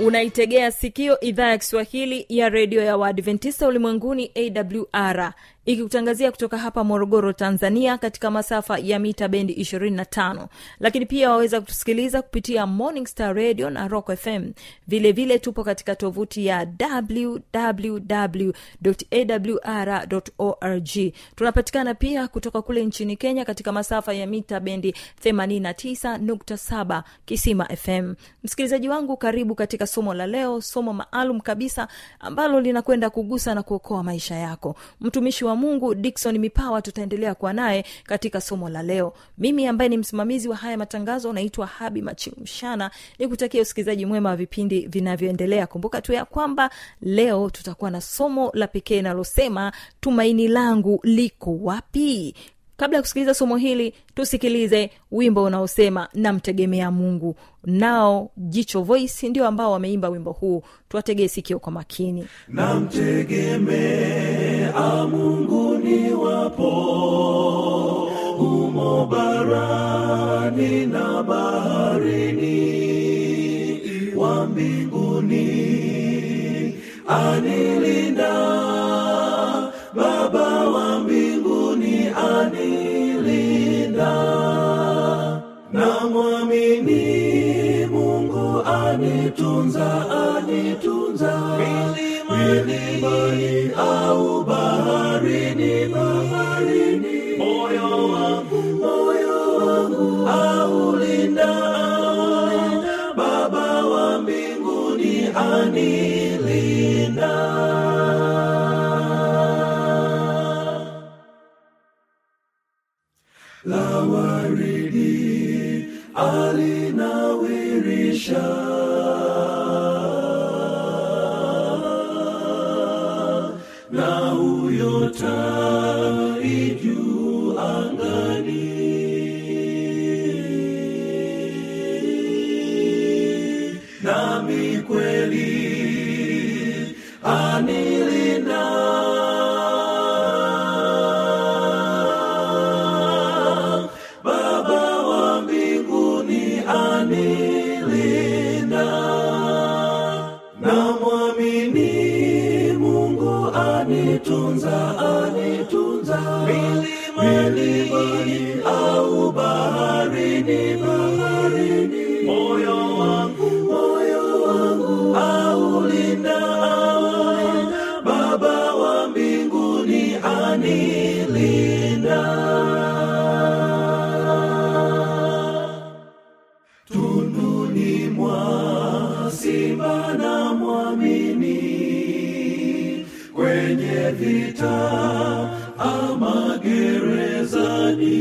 unaitegea sikio idhaa ya kiswahili ya redio ya waadventista ulimwenguni awr ikikutangazia kutoka hapa morogoro tanzania katika masafa ya mita bendi 25 lakini pia waweza kutusikiliza kupitia morning star radio na rock fm vilevile vile tupo katika tovuti ya wwwawr org. Tunapatikana pia kutoka kule nchini kenya katika masafa ya mita bendi 89.7 kisima fm msikilizaji wangu karibu katika somo la leo somo maalum kabisa ambalo linakwenda kugusa na kuokoa maisha yako. Mtumishi wa mungu dikson mipawa tutaendelea kuwa naye katika somo la leo. Mimi ambaye ni msimamizi wa haya matangazo naitwa habi machimshana ni kutakia usikilizaji mwema wa vipindi vinavyoendelea. Kumbuka tu ya kwamba leo tutakuwa na somo la pekee linalosema tumaini langu liko wapi kabla ya kusikiliza somo hili tusikilize wimbo unaosema namtegemea mungu. Nao jicho voice ndio ambao wameimba wimbo huu. Tuwategee sikio kwa makini. Namtegemea mungu ni wapo humo barani na baharini wa mbinguni anilinda baba wa mbinguni na mwamini mungu anitunza anitunza. Milimani au baharini baharini. Moyo wangu moyo wangu aulinda. Baba wa mbinguni anilinda anitunza anitunza. Milimani au vita ama gerezani.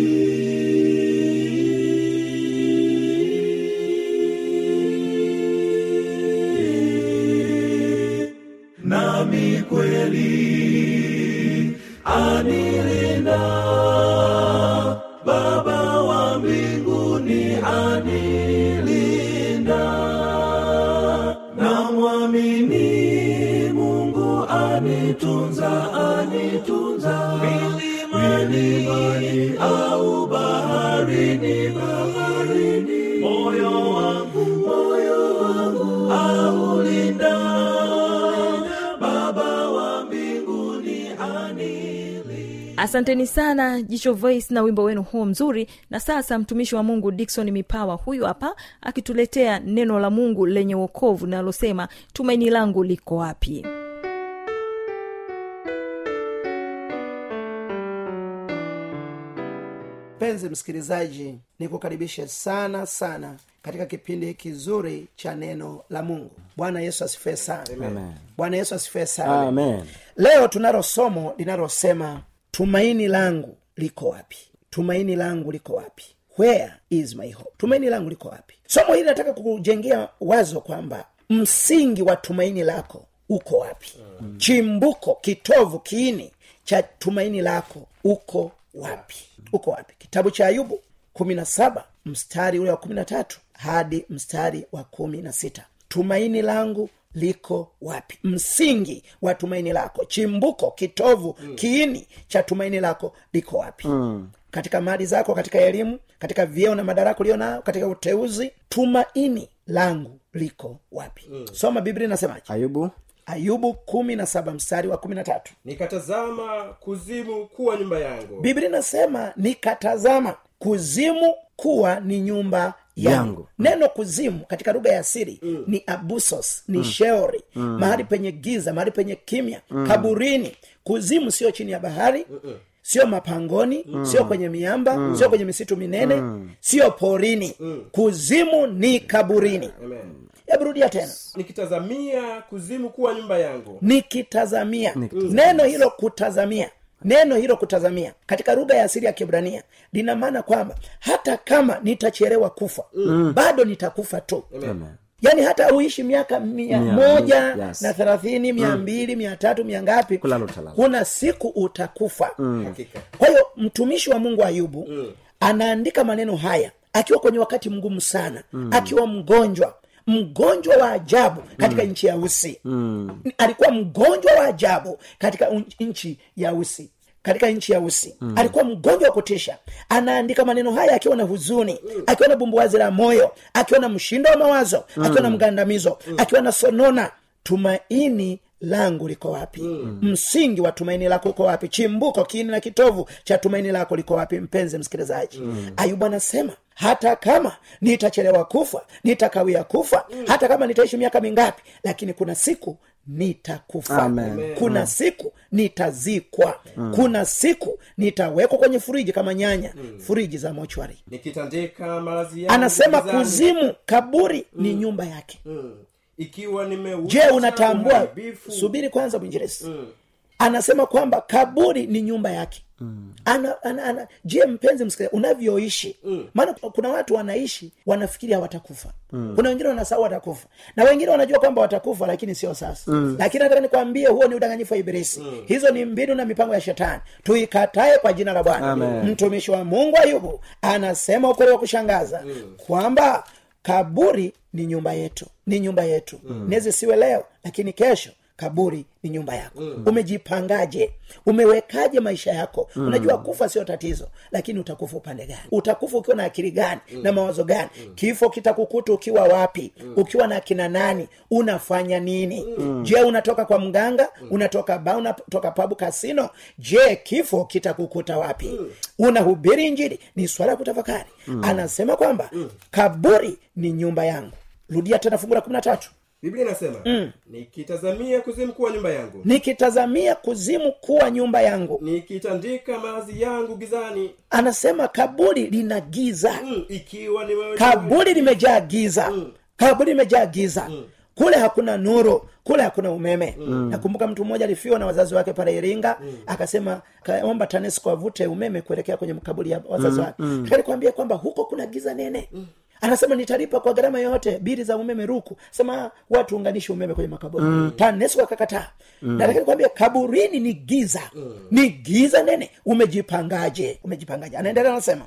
Nami kweli anilinda baba wa mbinguni anilinda. Namwamini mungu anitunza alitunza milimani au baharini baharini. Moyo wangu moyo wangu aulinda baba wa mbinguni anilinda asanteni sana jicho voice na wimbo wenu huo mzuri. Na sasa mtumishi wa mungu dikson mipawa huyu hapa akituletea neno la mungu lenye uokovu linalosema tumaini langu liko wapi mpenzi msikilizaji nikukaribishe sana sana katika kipindi kizuri cha neno la mungu. Bwana yesu asifue sana. Bwana yesu asifue sana. Amen. leo tunalo somo linalosema tumaini langu liko wapi? Tumaini langu liko wapi? Where is my hope? Tumaini langu liko wapi? Somo hili nataka kujengea wazo kwamba msingi wa tumaini lako uko wapi? Mm. chimbuko kitovu kiini cha tumaini lako uko wapi? Uko wapi kitabu cha ayubu kumi na saba mstari ule wa kumi na tatu hadi mstari wa kumi na sita tumaini langu liko wapi msingi wa tumaini lako chimbuko kitovu mm. kiini cha tumaini lako liko wapi mm. katika mali zako katika elimu katika vyeo na madaraka ulio nayo katika uteuzi tumaini langu liko wapi mm. soma biblia inasemaje ayubu ayubu kumi na saba mstari wa kumi na tatu nikatazama kuzimu kuwa nyumba yangu biblia inasema nikatazama kuzimu kuwa ni nyumba yangu, mm. neno kuzimu katika lugha ya asiri mm. ni abusos ni mm. sheori mm. mahali penye giza mahali penye kimya mm. kaburini kuzimu sio chini ya bahari Mm-mm sio mapangoni mm. sio kwenye miamba mm. sio kwenye misitu minene mm. sio porini mm. kuzimu ni kaburini Amen. hebu rudia tena nikitazamia kuzimu kuwa nyumba yangu nikitazamia neno hilo kutazamia neno hilo kutazamia katika lugha ya asili ya kibrania lina maana kwamba hata kama nitachelewa kufa mm. bado nitakufa tu Amen. Yaani hata uishi miaka mia Mia, moja yes. na thelathini mia mbili mia tatu mia ngapi kuna siku utakufa mm. kwa hiyo mtumishi wa mungu ayubu mm. anaandika maneno haya akiwa kwenye wakati mgumu sana mm. akiwa mgonjwa mgonjwa wa ajabu katika mm. nchi ya usi mm. alikuwa mgonjwa wa ajabu katika nchi ya usi katika nchi ya usi mm. alikuwa mgonjwa wa kutisha anaandika maneno haya akiwa na huzuni mm. akiwa na bumbuazi la moyo akiwa na mshindo wa mawazo mm. akiwa na mgandamizo mm. akiwa na sonona tumaini langu liko wapi mm. msingi wa tumaini lako uko wapi chimbuko kiini na kitovu cha tumaini lako liko wapi mpenzi msikilizaji mm. ayubu anasema hata kama nitachelewa kufa nitakawia kufa mm. hata kama nitaishi miaka mingapi lakini kuna siku nitakufa Amen. kuna siku nitazikwa mm. kuna siku nitawekwa kwenye furiji kama nyanya mm. furiji za mochwari anasema gizani. kuzimu kaburi ni nyumba yake mm. ikiwa je unatambua subiri kwanza mwinjilisi mm. anasema kwamba kaburi ni nyumba yake mm. ana, ana, ana, je mpenzi msikilizaji unavyoishi mm. maana kuna watu wanaishi wanafikiri hawatakufa mm. kuna wengine wanasahau watakufa na wengine wanajua kwamba watakufa lakini sio sasa mm. lakini nataka nikwambie huo ni udanganyifu wa ibilisi mm. hizo ni mbinu na mipango ya shetani tuikatae kwa jina la bwana mtumishi wa mungu ayubu anasema ukweli wa kushangaza mm. kwamba kaburi ni nyumba yetu ni nyumba yetu mm. nezi siwe leo lakini kesho kaburi ni nyumba yako mm. umejipangaje umewekaje maisha yako mm. unajua kufa sio tatizo lakini utakufa upande gani utakufa ukiwa na akili gani mm. na mawazo gani mm. kifo kitakukuta ukiwa wapi mm. ukiwa na akina nani unafanya nini mm. je unatoka kwa mganga mm. unatoka ba unatoka pabu kasino je kifo kitakukuta wapi mm. unahubiri njiri ni swala ya kutafakari mm. anasema kwamba mm. kaburi ni nyumba yangu rudia tena fungu la kumi na tatu biblia inasema mm. nikitazamia kuzimu kuwa nyumba yangu. Nikitazamia kuzimu kuwa nyumba yangu. Nikitandika mazi yangu gizani. Anasema kaburi lina giza. Mm. ikiwa nimewe kaburi limejaa giza. Kaburi limejaa giza. Kule hakuna nuru kule hakuna umeme. Mm. nakumbuka mtu mmoja alifiwa na wazazi wake pale iringa mm. akasema kaomba tanesco avute umeme kuelekea kwenye kaburi ya wazazi wake. Mm. kuambia kwamba huko kuna giza nene. Mm anasema nitalipa kwa gharama yoyote bili za umeme ruku sema watu unganishi umeme kwenye makaburi mm. tanesu akakataa mm. na lakini kwambia kaburini ni giza mm. ni giza nene umejipangaje umejipangaje anaendelea anasema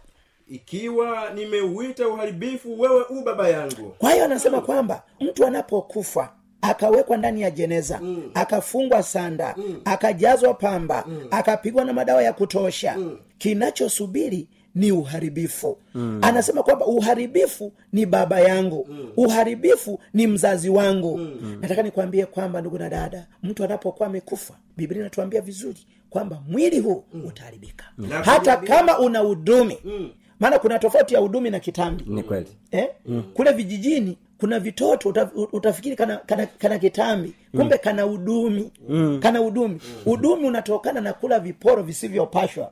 ikiwa nimeuita uharibifu wewe u baba yangu kwa hiyo anasema kwamba mtu anapokufa akawekwa ndani ya jeneza mm. akafungwa sanda mm. akajazwa pamba mm. akapigwa na madawa ya kutosha mm. kinachosubiri ni uharibifu. Mm. anasema kwamba uharibifu ni baba yangu. Mm. uharibifu ni mzazi wangu. Mm. nataka nikwambie kwamba ndugu na dada mtu anapokuwa amekufa biblia inatuambia vizuri kwamba mwili huu utaharibika. Mm. hata kama una udumi. Maana kuna tofauti ya udumi na kitambi. Ni kweli. Eh? kule vijijini kuna vitoto uta, utafikiri kana, kana, kana kitambi kumbe kana udumi. Kana udumi. Udumi unatokana na kula viporo visivyopashwa.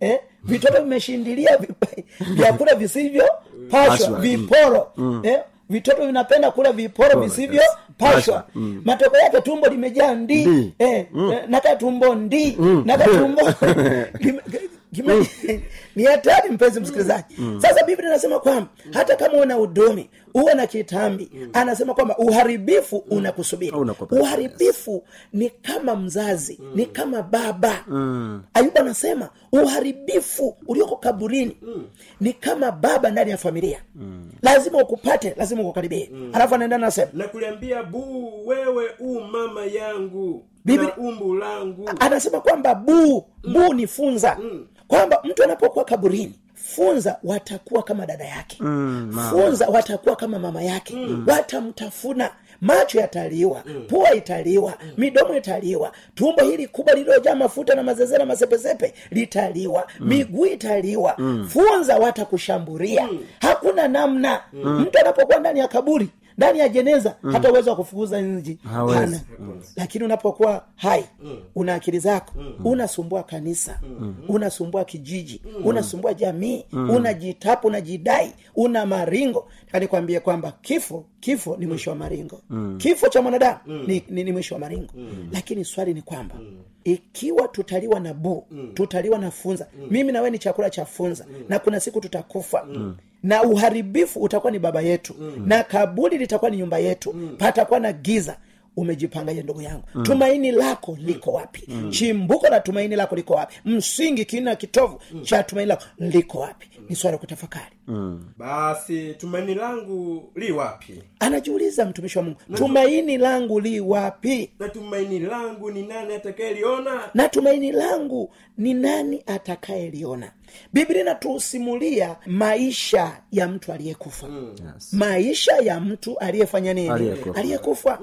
Eh? vitoto vimeshindilia vyakula visivyopashwa. Viporo. Mm. eh? vitoto vinapenda kula viporo visivyopashwa. Matokeo yake tumbo limejaa ndi. Ndi. eh, eh, naka tumbo ndi. Naka tumbo. Ni hatari mpenzi msikilizaji. Sasa biblia inasema kwamba hata kama una udumi uwe na kitambi. Anasema kwamba uharibifu unakusubiri uharibifu ni kama mzazi ni kama baba. Ayuba anasema uharibifu ulioko kaburini ni kama baba ndani ya familia. Lazima ukupate lazima ukukaribie. Alafu anaenda nasema nakuliambia buu wewe u mama yangu Biblia- na umbu langu. Anasema kwamba buu buu ni funza. Kwamba mtu anapokuwa kaburini funza watakuwa kama dada yake. Funza watakuwa kama mama yake. Watamtafuna. Macho yataliwa. Pua italiwa. Midomo italiwa. Tumbo hili kubwa lililojaa mafuta na mazeze na masepesepe litaliwa. Miguu italiwa. Funza watakushambulia hakuna namna. Mtu anapokuwa ndani ya kaburi ndani ya jeneza hata uwezo wa kufukuza nji hana. Lakini unapokuwa hai una akili zako unasumbua kanisa unasumbua kijiji unasumbua jamii unajitapu unajidai una maringo. Nikwambie kwamba kifo kifo ni mwisho wa maringo. Kifo cha mwanadamu ni, ni, ni mwisho wa maringo. Lakini swali ni kwamba ikiwa tutaliwa na buu tutaliwa na funza. Mimi nawe ni chakula cha funza. Na kuna siku tutakufa. Na uharibifu utakuwa ni baba yetu. Na kaburi litakuwa ni nyumba yetu. Patakuwa na giza. Umejipanga ye ndugu yangu. Tumaini lako liko wapi? Chimbuko la tumaini lako liko wapi? Msingi kina kitovu cha tumaini lako liko wapi? Ni swala la kutafakari basi tumaini langu li wapi? Anajiuliza mtumishi wa mungu tumaini langu li wapi? Na tumaini langu ni nani atakayeliona? Na tumaini langu ni nani atakayeliona? Biblia inatusimulia maisha ya mtu aliyekufa. Yes. maisha ya mtu aliyefanya nini? Aliyekufa. aliyekufa.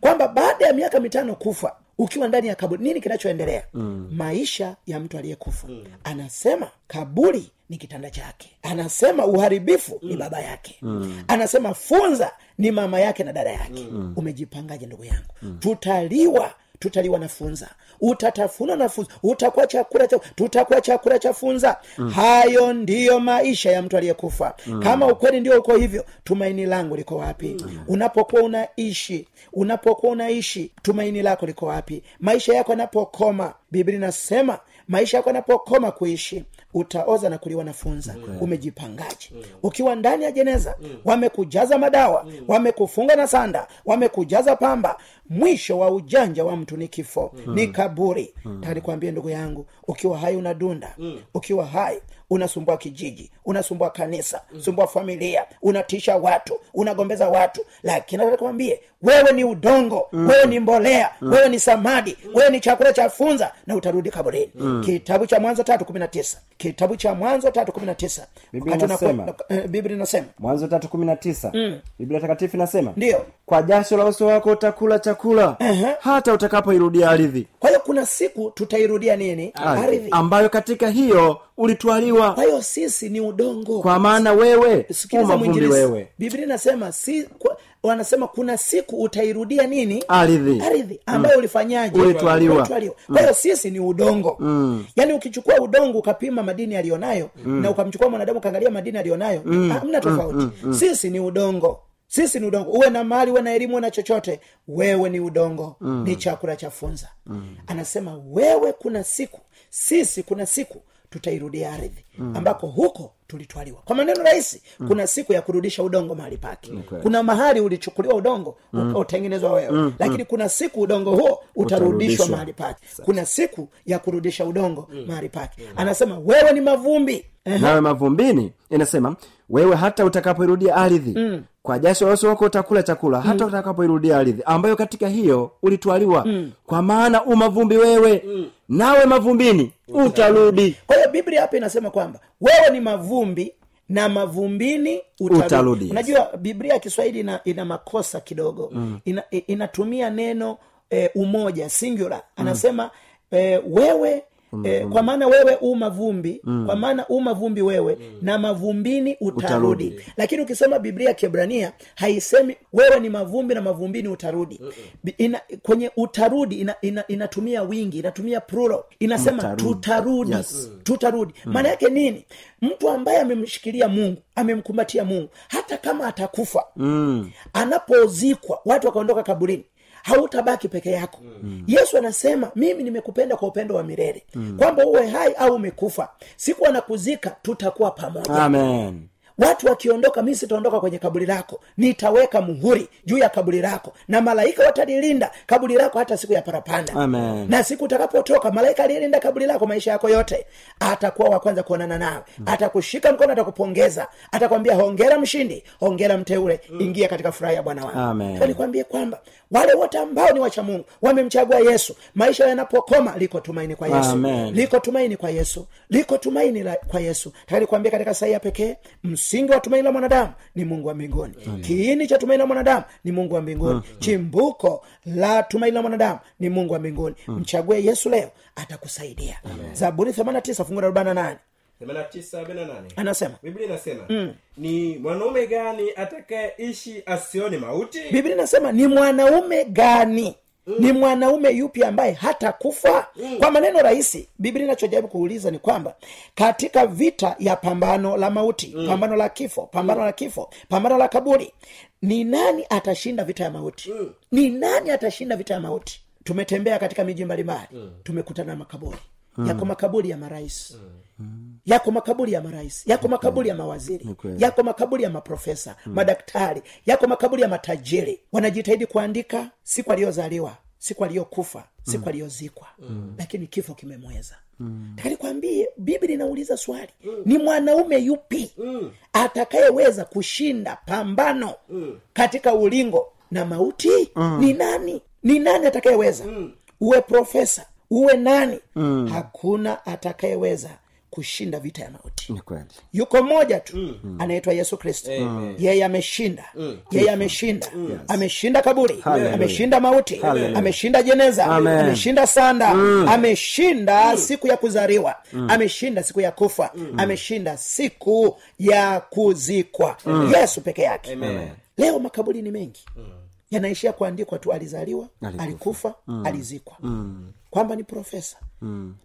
Kwamba baada ya miaka mitano kufa ukiwa ndani ya kaburi nini kinachoendelea? Maisha ya mtu aliyekufa. Anasema kaburi ni kitanda chake. Anasema uharibifu ni baba yake. Anasema funza ni mama yake na dada yake. Umejipangaje ndugu yangu? Tutaliwa tutaliwa na funza utatafuna na funza. Utakuwa chakula cha tutakuwa chakula cha funza. Hayo ndiyo maisha ya mtu aliyekufa. Kama ukweli ndio uko hivyo tumaini langu liko wapi? Unapokuwa unaishi unapokuwa unaishi tumaini lako liko wapi? Maisha yako yanapokoma. Biblia inasema maisha yako yanapokoma kuishi utaoza na kuliwa na funza. Umejipangaje? Ukiwa ndani ya jeneza wamekujaza madawa wamekufunga na sanda wamekujaza pamba mwisho wa ujanja wa mtu ni kifo ni kaburi. Tanikwambie ndugu yangu ukiwa hai unadunda ukiwa hai unasumbua kijiji unasumbua kanisa sumbua familia unatisha watu unagombeza watu. Lakini nataka nikwambie wewe ni udongo wewe ni mbolea wewe ni samadi wewe ni chakula cha funza na utarudi kaburini. Kitabu cha mwanzo tatu kumi na tisa. Kitabu cha mwanzo tatu kumi na tisa. Biblia inasema. eh, inasema. Mwanzo tatu kumi na tisa. Biblia takatifu inasema ndio. Kwa jasho la uso wako utakula chakula Ehe. hata utakapoirudia ardhi. Kwa hiyo kuna siku tutairudia nini? Ardhi. Ambayo katika hiyo ulitwaliwa kwa hiyo sisi ni udongo. Kwa maana wewe umavumbi wewe. Biblia inasema si kwa, wanasema kuna siku utairudia nini? Ardhi. Ardhi. Ambayo ulifanyaje? Ulitwaliwa. Kwa hiyo sisi ni udongo. Yaani ukichukua udongo ukapima madini aliyonayo na ukamchukua mwanadamu ukaangalia madini aliyonayo hamna tofauti. Sisi ni udongo. Sisi ni udongo. Uwe na mali uwe na elimu uwe na chochote wewe ni udongo. Ni chakula cha funza. Anasema wewe kuna siku sisi kuna siku tutairudia ardhi ambako huko tulitwaliwa. Kwa maneno rahisi kuna siku ya kurudisha udongo mahali pake. Kuna mahali ulichukuliwa udongo ukatengenezwa wewe. Lakini kuna siku udongo huo utarudishwa Utarudishwa. mahali pake. Kuna siku ya kurudisha udongo mahali pake. Anasema wewe ni mavumbi. Nawe mavumbini inasema wewe hata utakapoirudia ardhi kwa jasho la uso wako utakula chakula hata utakapoirudia ardhi ambayo katika hiyo ulitwaliwa kwa maana umavumbi wewe. Nawe mavumbini utarudi. Kwa hiyo biblia hapa inasema kwamba wewe ni mavumbi na mavumbini utarudi. Utarudi, unajua biblia ya kiswahili ina, ina makosa kidogo. Ina, inatumia neno e, umoja singular. Anasema e, wewe E, kwa maana wewe u mavumbi mm. kwa maana u mavumbi wewe mm. na mavumbini utarudi. Utarudi. lakini ukisoma biblia ya kiebrania haisemi wewe ni mavumbi na mavumbini utarudi ina, kwenye utarudi ina, ina, inatumia wingi inatumia plural inasema Mtarudi. tutarudi Yes. tutarudi maana yake nini mtu ambaye amemshikilia mungu amemkumbatia mungu hata kama atakufa mm. anapozikwa watu wakaondoka kaburini hautabaki peke yako mm. yesu anasema mimi nimekupenda kwa upendo wa milele mm. kwamba uwe hai au umekufa siku anakuzika tutakuwa pamoja amen watu wakiondoka mi sitaondoka kwenye kaburi lako. Nitaweka muhuri juu ya kaburi lako. Na malaika watalilinda kaburi lako hata siku ya parapanda. Amen. na siku utakapotoka malaika aliyelinda kaburi lako maisha yako yote atakuwa wa kwanza kuonana nawe. Atakushika mkono atakupongeza. Atakwambia hongera mshindi hongera mteule ingia katika furaha ya bwana nikwambie kwamba wale wote ambao ni wacha mungu wamemchagua yesu maisha yanapokoma liko tumaini kwa yesu. Amen. liko tumaini kwa yesu. Liko tumaini la, kwa yesu. Takanikwambia katika saia pekee msingi wa tumaini la mwanadamu ni mungu wa mbinguni. Kiini cha tumaini la mwanadamu ni mungu wa mbinguni. Chimbuko la tumaini la mwanadamu ni mungu wa mbinguni. Mchague yesu leo atakusaidia. Zaburi 89 fungu la 48 89:48. anasema biblia inasema ni mwanaume gani atakayeishi asione mauti? Biblia inasema ni mwanaume gani mm. ni mwanaume yupi ambaye hata kufa mm. kwa maneno rahisi biblia inachojaribu kuuliza ni kwamba katika vita ya pambano la mauti mm. pambano la kifo pambano mm. la kifo pambano la kaburi ni nani atashinda vita ya mauti mm. ni nani atashinda vita ya mauti tumetembea katika miji mbalimbali mm. tumekutana na makaburi. Yako makaburi ya marais mm. yako makaburi ya marais yako makaburi ya mawaziri yako makaburi ya maprofesa mm. madaktari yako makaburi ya matajiri wanajitahidi kuandika siku aliyozaliwa siku aliyokufa siku aliyozikwa mm. lakini kifo kimemweza mm. kwambie biblia inauliza swali mm. ni mwanaume yupi mm. atakayeweza kushinda pambano mm. katika ulingo na mauti mm. ni nani ni nani atakayeweza mm. uwe profesa uwe nani? Mm. hakuna atakayeweza kushinda vita ya mauti. Yuko mmoja tu mm. anaitwa yesu kristo. Amen. yeye ameshinda. Yeye ameshinda. Ameshinda kaburi. Hallelujah. ameshinda mauti. Hallelujah. ameshinda jeneza. Amen. ameshinda sanda. Ameshinda siku ya kuzaliwa. Ameshinda siku ya kufa. Ameshinda siku ya kuzikwa. Yesu peke yake. Amen. leo makaburi ni mengi yanaishia kuandikwa tu alizaliwa Alikufa. alikufa alizikwa kwamba ni profesa.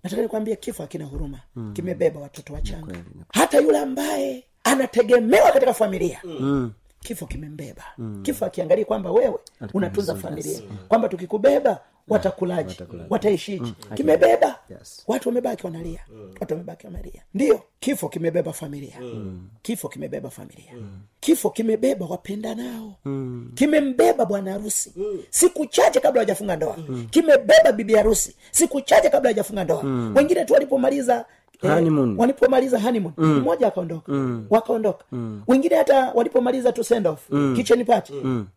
Nataka nikwambie kifo hakina huruma. Kimebeba watoto wachanga. hata yule ambaye anategemewa katika familia kifo kimembeba. Kifo akiangalii kwamba wewe unatunza familia. Kwamba tukikubeba watakulaji. Wataishiji. Kimebeba. Yes. watu wamebaki wanalia. Watu wamebaki wanalia. Ndio kifo kimebeba familia. Kifo kimebeba familia. Kifo kimebeba wapenda nao kimembeba bwana harusi. Siku chache kabla hajafunga ndoa. Kimebeba bibi harusi. Siku chache kabla hajafunga ndoa. Wengine tu walipomaliza eh, walipomaliza honeymoon. Mmoja akaondoka. Wakaondoka. Wengine hata walipomaliza tu send off. Kitchen party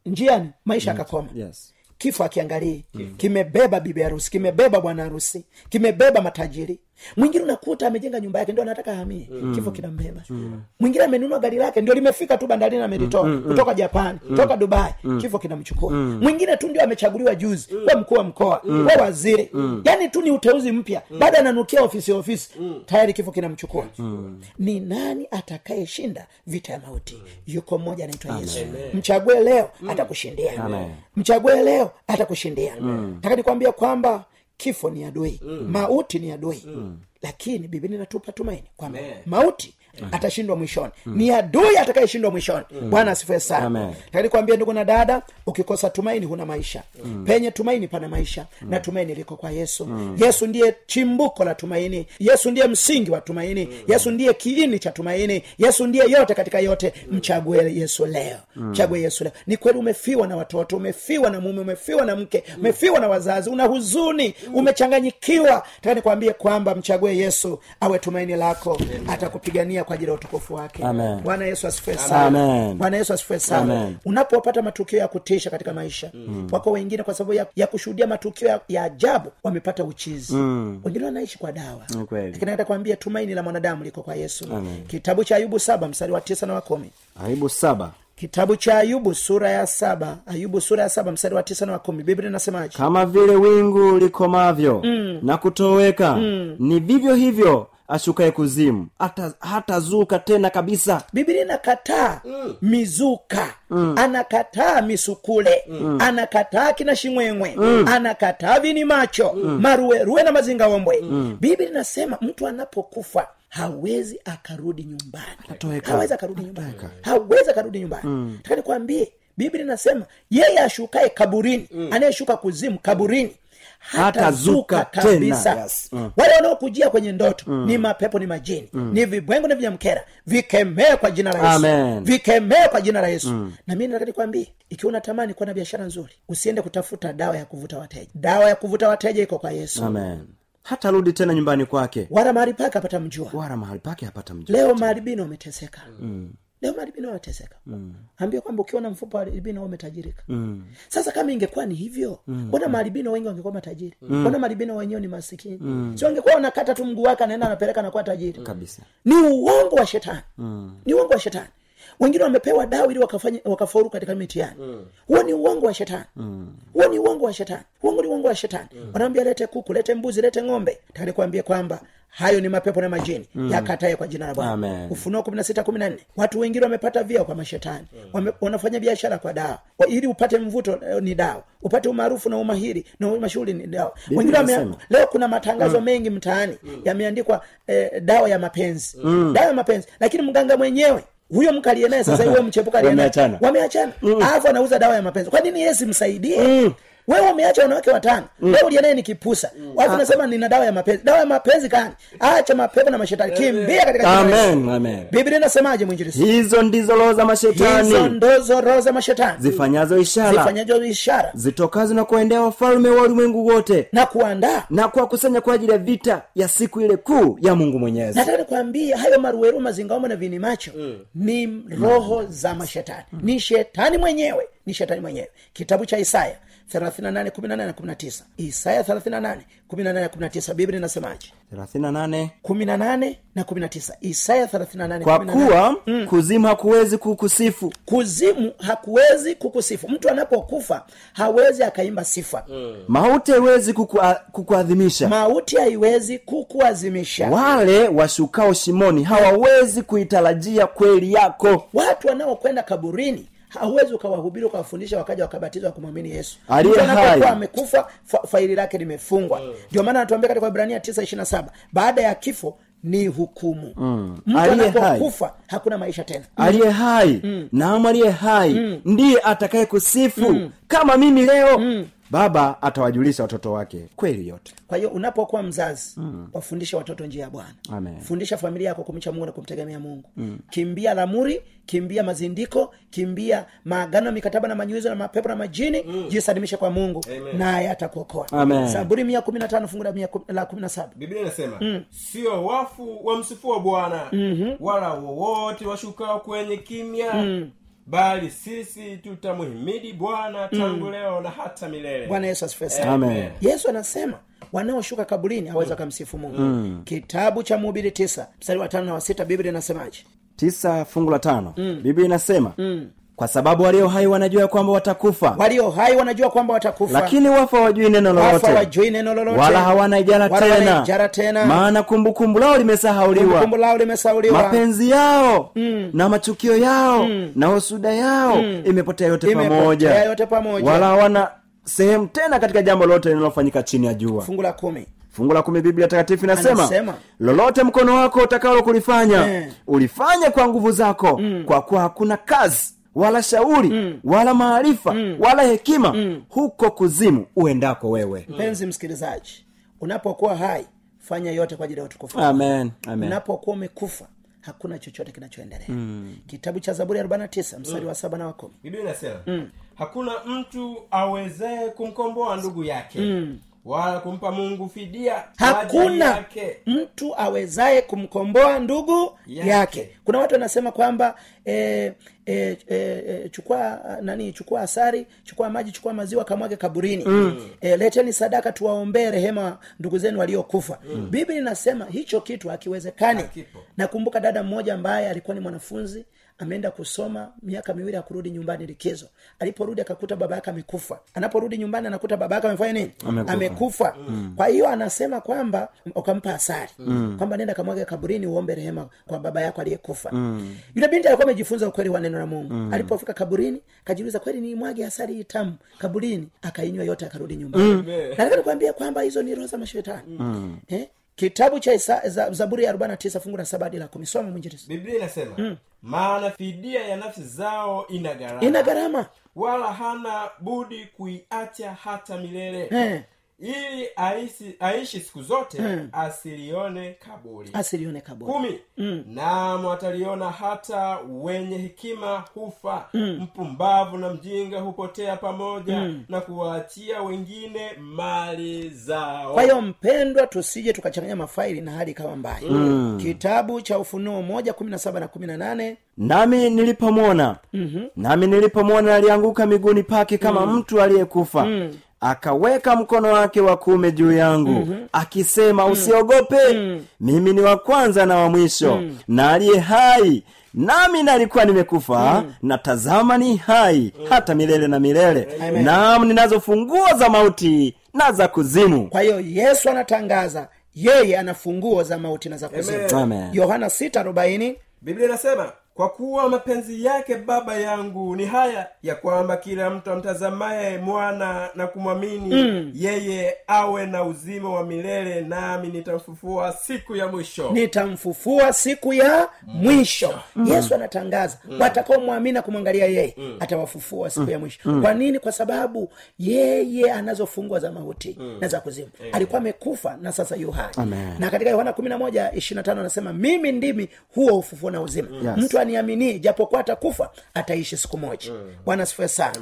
njiani maisha akakoma. Yes kifo akiangalii. Kimebeba bibi harusi kimebeba bwana harusi kimebeba matajiri mwingine unakuta amejenga nyumba yake ndio anataka ahamie. Kifo kinambeba. Mwingine amenunua gari lake ndio limefika tu bandarini amelitoa. Kutoka japani kutoka dubai kifo kinamchukua. Mwingine tu ndio amechaguliwa juzi wa mkuu wa mkoa wa waziri. Yaani tu ni uteuzi mpya. Baada ananukia ofisi ofisi. Tayari kifo kinamchukua. Ni nani atakayeshinda vita ya mauti? Yuko mmoja anaitwa yesu. Mchague leo atakushindia. Mchague leo atakushindia. Taka nikwambia kwamba kifo ni adui mauti ni adui. Lakini biblia inatupa tumaini kwamba mauti atashindwa mwishoni. Ni adui atakayeshindwa mwishoni. Bwana asifue sana. Nikwambia ndugu na dada ukikosa tumaini huna maisha. Penye tumaini pana maisha na tumaini liko kwa yesu. Yesu ndiye chimbuko la tumaini. Yesu ndiye msingi wa tumaini. Yesu ndiye kiini cha tumaini. Yesu ndiye yote katika yote. Mchague yesu leo. Mchague yesu leo. Ni kweli umefiwa na watoto umefiwa na mume umefiwa na mke umefiwa na wazazi una huzuni umechanganyikiwa. Taka nikwambie kwamba mchague yesu awe tumaini lako atakupigania kwa ajili ya utukufu wake. Bwana yesu asifue sana. Bwana yesu asifue sana. Unapopata matukio ya kutisha katika maisha mm. wako wengine kwa sababu ya, ya kushuhudia matukio ya, ya ajabu wamepata uchizi. Mm. wengine wanaishi kwa dawa. Lakini nataka tumaini la mwanadamu liko kwa yesu. Kitabu cha ayubu saba mstari wa tisa na wa kumi. Ayubu saba. Kitabu cha ayubu sura ya saba ayubu sura ya saba mstari wa tisa na wa kumi. Biblia inasemaje? Kama vile wingu likomavyo mm. na kutoweka mm. ni vivyo hivyo ashukaye kuzimu hata hatazuka tena kabisa biblia inakataa mm. mizuka mm. anakataa misukule mm. anakataa kina shimwemwe mm. anakataa vini macho mm. maruweruwe na mazingaombwe mm. biblia inasema mtu anapokufa hawezi akarudi nyumbani hawezi akarudi nyumbani hawezi akarudi nyumbani mm. taka nikwambie biblia inasema yeye ashukae kaburini mm. anayeshuka kuzimu kaburini Hatazuka kabisa. Yes. Mm. wale wanaokujia kwenye ndoto mm. ni mapepo ni majini mm. ni vibwengo ni vinyamkera vikemee kwa jina la yesu vikemee kwa jina la yesu mm. na mimi nataka nikwambie ikiwa unatamani kuwa na biashara nzuri usiende kutafuta dawa ya kuvuta wateja dawa ya kuvuta wateja iko kwa yesu amen hatarudi tena nyumbani kwake wala mahali pake apata mjua wala mahali pake hapata mjua leo maharibino wameteseka mm. Leo maharibino umeteseka mm. ambia kwamba ukiona mfupa wa maharibino umetajirika mm. sasa kama ingekuwa ni hivyo mbona mm. maharibino wengi wangekuwa matajiri mbona mm. maharibino wenyewe ni masikini mm. si wangekuwa wanakata tu mguu wake anaenda anapeleka nakuwa tajiri kabisa ni uongo wa shetani mm. ni uongo wa shetani wengine wamepewa dawa ili wakafanya wakafaulu katika mitihani. Huo ni uongo wa shetani. Huo ni uongo wa shetani. Uongo ni uongo wa shetani. Wanaambia lete kuku lete mbuzi lete ng'ombe. Kuambia kwamba hayo ni mapepo na majini yakataye kwa jina la bwana. Ufunuo kumi na sita kumi na nne. Watu wengine wamepata vyeo kwa mashetani. Wame, wanafanya biashara kwa dawa. Wa- ili upate mvuto eh, ni dawa. Upate umaarufu na umahiri na mashughuli ni dawa. Wengine wame, leo kuna matangazo mengi mtaani yameandikwa eh, dawa ya mapenzi. Dawa ya mapenzi. Lakini mganga mwenyewe huyo mke aliye naye sasa huyo mchepuka aliyenaye Wameachana. wameachana. Alafu anauza dawa ya mapenzi. Kwa nini simsaidie? Msaidie wewe umeacha wanawake watano. Wewe uliye naye ni kipusa. Watu nasema nina dawa ya mapenzi. Dawa ya mapenzi gani? Acha mapepo na mashetani. Kimbia katika amen amen. Biblia inasemaje mwinjilisi hizo ndizo roho za hizo mashetani ndozo roho za mashetani. Zifanyazo ishara. Zifanyazo ishara. Zitokazo na kuendea wafalme wa ulimwengu wote. Na kuandaa. Na kuwakusanya kwa ajili ya vita ya siku ile kuu ya mungu mwenyezi. Nataka nikwambie hayo maruweru mazingaomo na vini macho mm. ni roho za mashetani. Mm. ni shetani mwenyewe. Ni shetani mwenyewe. Kitabu cha isaya 38 isaya 38 biblia inasemaje? 38 18 na 19 isaya 38 kwa kuwa kuzimu hakuwezi kukusifu. Kuzimu hakuwezi kukusifu. Mtu anapokufa hawezi akaimba sifa. Mm. mauti haiwezi kukua- kukuadhimisha. Mauti haiwezi kukuazimisha. Wale washukao shimoni hawawezi kuitarajia kweli yako. Watu wanaokwenda kaburini hauwezi ukawahubiri ukawafundisha wakaja wakabatizwa kumwamini yesu. Mtu anapokuwa amekufa fa, faili lake limefungwa. Ndio maana anatuambia katika ibrania tisa ishirina saba baada ya kifo ni hukumu. Mm. mtu anapokufa hakuna maisha tena. Aliye hai. Naam aliye hai. Ndiye atakaye kusifu kama mimi leo baba atawajulisha watoto wake kweli yote kwa hiyo unapokuwa mzazi mm. wafundishe watoto njia ya bwana fundisha familia yako kumcha mungu na kumtegemea mungu mm. kimbia lamuri kimbia mazindiko kimbia maagano ya mikataba na manyuizo na mapepo na majini mm. jisalimishe kwa mungu naye atakuokoa Amen. zaburi mia kumi na tano fungu la kumi na saba biblia inasema sio wafu wamsifua bwana mm-hmm. wala wowote washukao kwenye kimya mm. Bali sisi tutamhimidi bwana tangu leo na hata milele. Bwana yesu asifiwe sana. Yesu anasema wanaoshuka kaburini aweza wakamsifu mungu. Mm. kitabu cha mhubiri tisa mstari wa tano na wa sita biblia inasemaje? Tisa fungu la tano. Biblia inasema kwa sababu walio hai wanajua kwamba watakufa. Walio hai wanajua kwamba watakufa. Lakini wafa wajui neno lolote. wajui neno lolote. Wala hawana ijara tena. ijara tena. Maana kumbukumbu lao limesahauliwa. Mapenzi yao na machukio yao na husuda yao imepotea yote Imepotea yote pamoja. wala hawana sehemu tena katika jambo lote linalofanyika chini ya jua. Fungu la kumi. Fungu la kumi biblia takatifu inasema Anasema. lolote mkono wako utakalo kulifanya Eh. ulifanye kwa nguvu zako kwa kuwa hakuna kazi wala shauri wala maarifa wala hekima huko kuzimu uendako wewe. Mpenzi msikilizaji unapokuwa hai fanya yote kwa ajili ya utukufu amen amen. Unapokuwa umekufa hakuna chochote kinachoendelea. Mm. kitabu cha zaburi ya 49 mstari wa saba na wa kumi. Biblia inasema hakuna mtu awezee kumkomboa ndugu yake wala kumpa mungu fidia hakuna mtu awezaye kumkomboa ndugu yake, Yake. kuna watu wanasema kwamba e, e, e, chukua nani chukua asari chukua maji chukua maziwa kamwage kaburini mm. e, leteni sadaka tuwaombee rehema ndugu zenu waliokufa mm. biblia inasema hicho kitu hakiwezekani nakumbuka dada mmoja ambaye alikuwa ni mwanafunzi ameenda kusoma miaka miwili akurudi nyumbani likizo. Aliporudi akakuta baba yake amekufa. Anaporudi nyumbani anakuta baba yake amefanya nini? Amekufa. amekufa. Kwa hiyo anasema kwamba ukampa asari kwamba nenda kamwaga kaburini uombe rehema kwa baba yako aliyekufa. Yule binti alikuwa amejifunza ukweli wa neno la mungu. Alipofika kaburini kajiuliza kweli ni mwage asari hii tamu kaburini? Akainywa yote akarudi nyumbani. Nataka nikuambia kwamba hizo ni roho za mashetani. Eh? Kitabu cha Isa, za, zaburi ya arobaini na tisa fungu la saba hadi la kumi. Soma mwinjilisi biblia inasema maana fidia ya nafsi zao ina gharama. Ina gharama. Wala hana budi kuiacha hata milele. Eh. Ili aishi, aishi siku zote asilione kaburi. Asilione kaburi. Kumi. Naam ataliona hata wenye hekima hufa. Mpumbavu na mjinga hupotea pamoja na kuwaachia wengine mali zao. Kwa hiyo mpendwa tusije tukachanganya mafaili na hali ikawa mbaya. Kitabu cha ufunuo moja kumi na saba na kumi na nane. Nami nilipomwona. Mm-hmm. nami nilipomwona alianguka miguuni pake kama mm. mtu aliyekufa. Mm akaweka mkono wake wa kuume juu yangu mm-hmm. akisema usiogope mm. mimi ni wa kwanza na wa mwisho mm. na aliye hai nami nalikuwa nimekufa mm. na tazama ni hai mm. hata milele na milele naam ninazo funguo za mauti na za kuzimu kwa hiyo yesu anatangaza yeye ana funguo za mauti na za kuzimu yohana sita biblia inasema kwa kuwa mapenzi yake baba yangu ni haya ya kwamba kila mtu amtazamaye mwana na kumwamini mm. yeye awe na uzima wa milele nami nitamfufua siku ya mwisho. Nitamfufua siku ya mwisho. Yesu anatangaza watakaomwamini na kumwangalia yeye atawafufua siku ya mwisho. Kwa nini? Kwa sababu yeye anazofungwa za mauti na za kuzimu. Alikuwa amekufa na sasa yu hai. Amen. na katika yohana kumi na moja ishiri tano anasema mimi ndimi huo ufufuo na uzima. Yes. mtu aniamini japokuwa atakufa ataishi siku moja. Bwana sifue sana.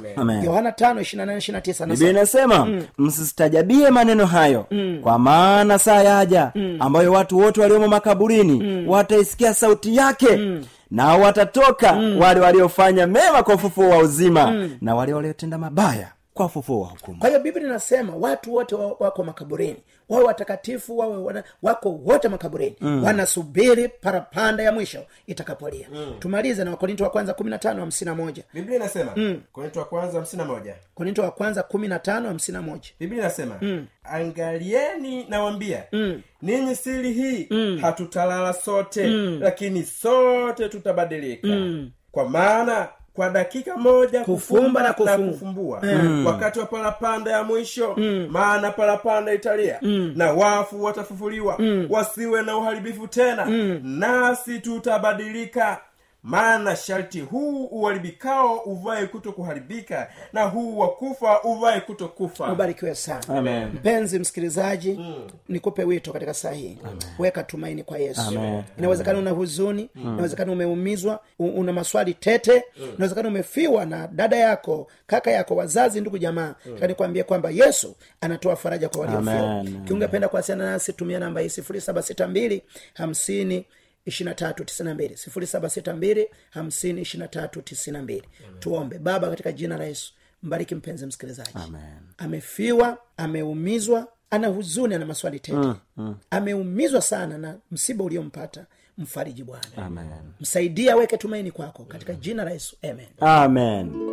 Yohana tano ishiri nane ishiri tisa biblia anasema inasema msistajabie maneno hayo kwa maana saa yaja ambayo watu wote waliomo makaburini wataisikia sauti yake nao watatoka wale waliofanya mema kwa ufufuo wa uzima na wale waliotenda mabaya kwa ufufuo wa hukumu kwa hiyo biblia inasema watu wote wako makaburini wawe watakatifu wawe wana, wako wote makaburini mm. wanasubiri parapanda ya mwisho itakapolia mm. tumalize na wakorinto wa kwanza kumi na tano hamsini na moja biblia inasema mm. korinto wa kwanza hamsini na moja korinto wa kwanza kumi na tano hamsini na moja biblia inasema mm. angalieni nawambia mm. ninyi siri hii mm. hatutalala sote mm. lakini sote tutabadilika mm. kwa maana kwa dakika moja Kufumba na kufumba kufungu- kufumbua. Wakati wa parapanda ya mwisho maana parapanda italia. Na wafu watafufuliwa. Wasiwe na uharibifu tena. Nasi tutabadilika maana sharti huu uharibikao uvae kuto kuharibika na huu wa kufa uvae kuto kufa ubarikiwe sana. Amen. mpenzi msikilizaji nikupe wito katika saa hii. Weka tumaini kwa yesu. Inawezekana una huzuni inawezekana umeumizwa una maswali tete inawezekana umefiwa na dada yako kaka yako wazazi ndugu jamaa. Mm. nikwambie kwamba yesu anatoa faraja kwa waliofia kiungependa kuwasiliana nasi tumia namba hii sifuri saba sita mbili hamsini ishirina tatu tisina mbili sifuri saba sita mbili hamsini ishirina tatu tisina mbili. Tuombe. Baba katika jina la yesu mbariki mpenzi msikilizaji. Amen. amefiwa ameumizwa ana huzuni ana maswali tete. Mm, mm. ameumizwa sana na msiba uliompata mfariji bwana. Msaidia aweke tumaini kwako katika jina la yesu. Amen. Amen.